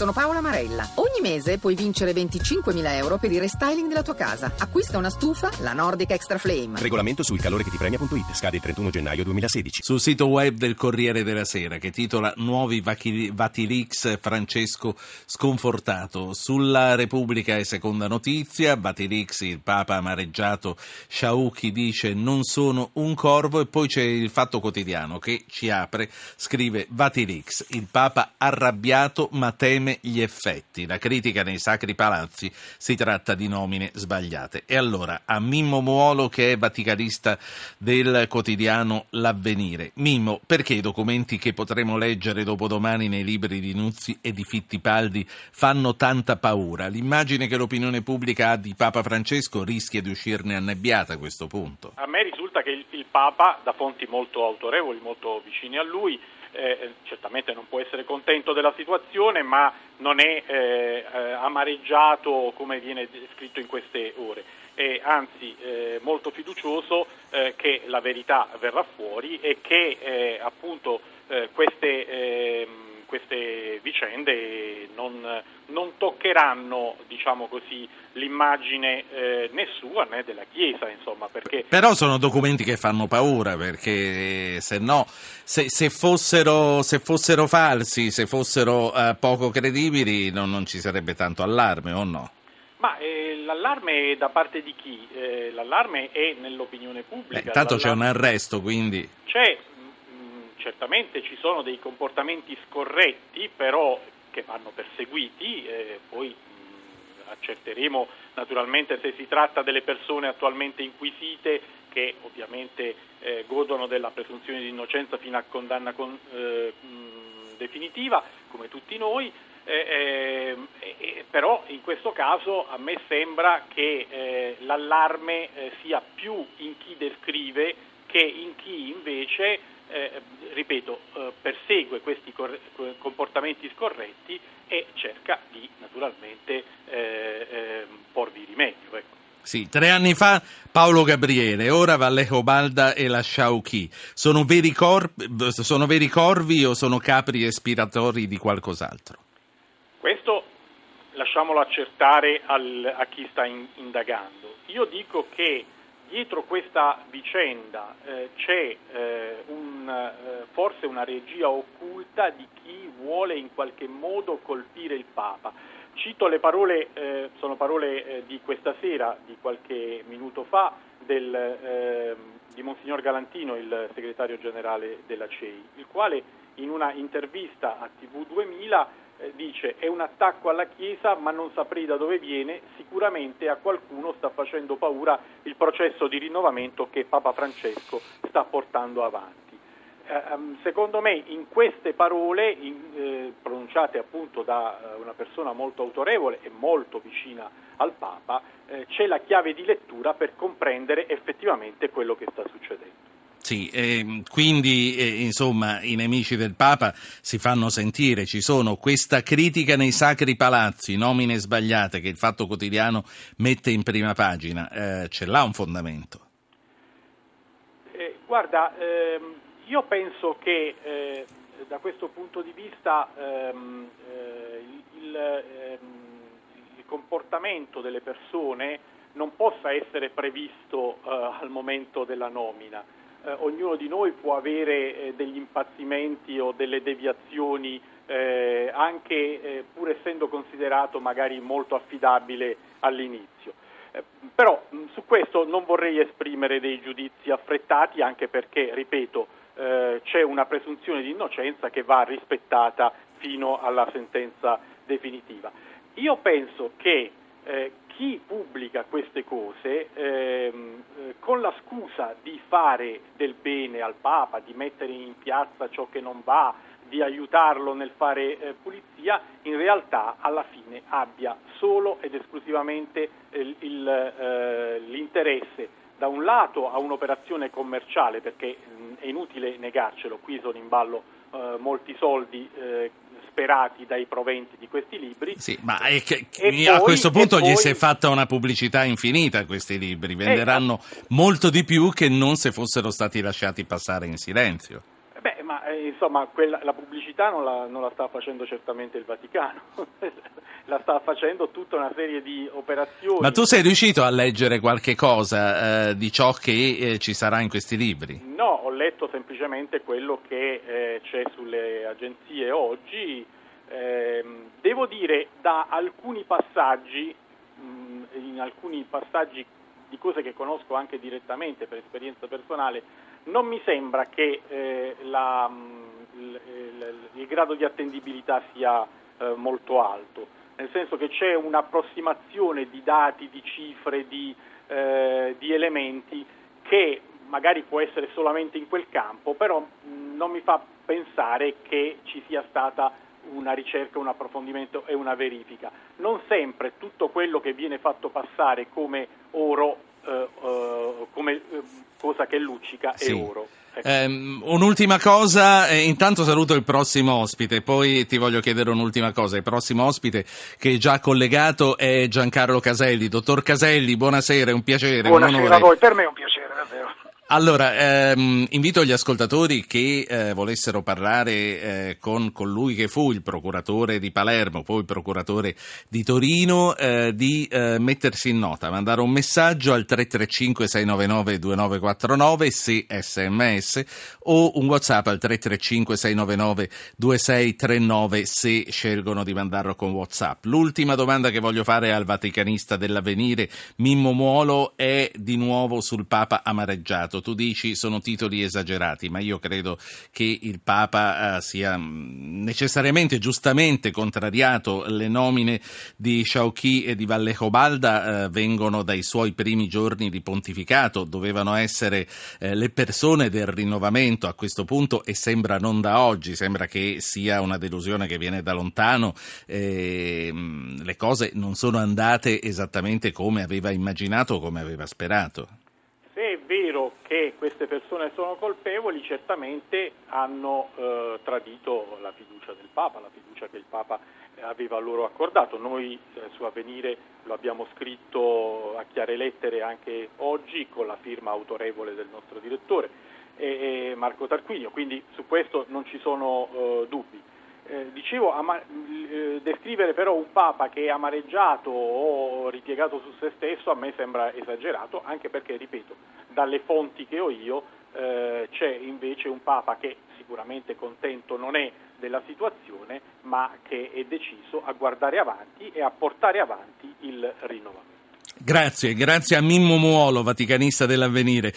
sono Paola Marella. Ogni mese puoi vincere 25.000 euro per il restyling della tua casa. Acquista una stufa, la Nordic Extra Flame. Regolamento sul calore che ti premia.it. Scade il 31 gennaio 2016. Sul sito web del Corriere della Sera che titola Nuovi Vatilix Francesco sconfortato. Sulla Repubblica è seconda notizia. Vatilix, il Papa amareggiato. Sciauchi dice non sono un corvo. E poi c'è il Fatto Quotidiano che ci apre. Scrive Vatilix, il Papa arrabbiato ma teme gli effetti. La critica nei sacri palazzi si tratta di nomine sbagliate. E allora a Mimmo Muolo che è vaticanista del quotidiano L'Avvenire. Mimmo, perché i documenti che potremo leggere dopodomani nei libri di Nuzzi e di Fittipaldi fanno tanta paura? L'immagine che l'opinione pubblica ha di Papa Francesco rischia di uscirne annebbiata a questo punto. A me risulta che il, il Papa, da fonti molto autorevoli, molto vicine a lui, eh, certamente non può essere contento della situazione, ma non è eh, eh, amareggiato come viene scritto in queste ore, è anzi eh, molto fiducioso eh, che la verità verrà fuori e che eh, appunto queste ehm, queste vicende non, non toccheranno diciamo così, l'immagine eh, né sua né della Chiesa. Insomma, perché... Però sono documenti che fanno paura perché se no, se, se, fossero, se fossero, falsi, se fossero eh, poco credibili non, non, ci sarebbe tanto allarme o no? Ma eh, l'allarme è da parte di chi? Eh, l'allarme è nell'opinione pubblica. Eh, tanto c'è un arresto, quindi... C'è certamente ci sono dei comportamenti scorretti, però che vanno perseguiti, eh, poi mh, accerteremo naturalmente se si tratta delle persone attualmente inquisite che ovviamente eh, godono della presunzione di innocenza fino a condanna con, eh, mh, definitiva, come tutti noi, eh, eh, però in questo caso a me sembra che eh, l'allarme sia più in chi descrive che in chi invece eh, ripeto, eh, persegue questi corre- comportamenti scorretti e cerca di naturalmente eh, ehm, porvi rimedio. Ecco. Sì, tre anni fa Paolo Gabriele, ora Vallejo Balda e la Sciauchi. Sono veri, corpi, sono veri corvi o sono capri espiratori di qualcos'altro? Questo lasciamolo accertare al, a chi sta in, indagando. Io dico che dietro questa vicenda eh, c'è eh, un, eh, forse una regia occulta di chi vuole in qualche modo colpire il Papa. Cito le parole, eh, sono parole eh, di questa sera, di qualche minuto fa, del, ehm, di Monsignor Galantino, il segretario generale della CEI, il quale in una intervista a TV 2000 eh, dice è un attacco alla Chiesa ma non saprei da dove viene, sicuramente a qualcuno sta facendo paura il processo di rinnovamento che Papa Francesco sta portando avanti. Eh, ehm, secondo me in queste parole in, eh, pronunciate appunto da eh, una persona molto autorevole e molto vicina al Papa eh, c'è la chiave di lettura per comprendere effettivamente quello che sta succedendo. Sì, eh, quindi eh, insomma i nemici del Papa si fanno sentire, ci sono questa critica nei sacri palazzi, nomine sbagliate che il Fatto Quotidiano mette in prima pagina, eh, ce l'ha un fondamento? Eh, guarda, ehm, io penso che eh, da questo punto di vista ehm, eh, il, ehm, il, comportamento delle persone non possa essere previsto al momento della nomina eh, ognuno di noi può avere eh, degli impazzimenti o delle deviazioni eh, anche eh, pur essendo considerato magari molto affidabile all'inizio. Eh, però mh, su questo non vorrei esprimere dei giudizi affrettati anche perché, ripeto, eh, c'è una presunzione di innocenza che va rispettata fino alla sentenza definitiva. Io penso che chi pubblica queste cose ehm, eh, con la scusa di fare del bene al Papa, di mettere in piazza ciò che non va, di aiutarlo nel fare eh, pulizia, in realtà alla fine abbia solo ed esclusivamente il, il, eh, l'interesse da un lato a un'operazione commerciale, perché è inutile negarcelo, qui sono in ballo eh, molti soldi eh, sperati dai proventi di questi libri. Sì, ma che, poi, a questo punto gli poi... si è fatta una pubblicità infinita a questi libri, venderanno eh, molto di più che non se fossero stati lasciati passare in silenzio. Beh, ma eh, insomma, quella, la pubblicità non la, non la, sta facendo certamente il Vaticano, la sta facendo tutta una serie di operazioni. Ma tu sei riuscito a leggere qualche cosa eh, di ciò che eh, ci sarà in questi libri? No, ho letto semplicemente quello che eh, c'è sulle agenzie oggi. Ehm, devo dire, da alcuni passaggi, mh, in alcuni passaggi di cose che conosco anche direttamente per esperienza personale, non mi sembra che eh, la, il, il, il, grado di attendibilità sia eh, molto alto, nel senso che c'è un'approssimazione di dati, di cifre, di, eh, di elementi che magari può essere solamente in quel campo, però non mi fa pensare che ci sia stata una ricerca, un approfondimento e una verifica. Non sempre tutto quello che viene fatto passare come oro, eh, eh, come eh, cosa che luccica, sì. è oro. Ecco. Um, un'ultima cosa, eh, intanto saluto il prossimo ospite, poi ti voglio chiedere un'ultima cosa. Il prossimo ospite che è già collegato è Giancarlo Caselli. Dottor Caselli, buonasera, è un piacere. Buonasera a voi, per me è un piacere. Allora, ehm, invito gli ascoltatori che eh, volessero parlare eh, con colui che fu il procuratore di Palermo, poi il procuratore di Torino, eh, di eh, mettersi in nota, mandare un messaggio al 335-699-2949 se sms o un whatsapp al 335-699-2639 se scelgono di mandarlo con whatsapp. L'ultima domanda che voglio fare al vaticanista dell'avvenire, Mimmo Muolo, è di nuovo sul Papa amareggiato tu dici sono titoli esagerati, ma io credo che il Papa eh, sia mm, necessariamente, giustamente contrariato. Le nomine di Sciauchi e di Vallejobalda eh, vengono dai suoi primi giorni di pontificato, dovevano essere eh, le persone del rinnovamento a questo punto e sembra non da oggi, sembra che sia una delusione che viene da lontano. Mm, le cose non sono andate esattamente come aveva immaginato come aveva sperato queste persone sono colpevoli, certamente hanno eh, tradito la fiducia del Papa, la fiducia che il Papa aveva loro accordato. Noi eh, su Avvenire lo abbiamo scritto a chiare lettere anche oggi con la firma autorevole del nostro direttore e, e Marco Tarquinio, quindi su questo non ci sono eh, dubbi. Eh, dicevo, ama- eh, descrivere però un Papa che è amareggiato o ripiegato su se stesso a me sembra esagerato, anche perché, ripeto, dalle fonti che ho io eh, c'è invece un Papa che sicuramente contento non è della situazione, ma che è deciso a guardare avanti e a portare avanti il rinnovamento. Grazie, grazie a Mimmo Muolo, vaticanista dell'avvenire.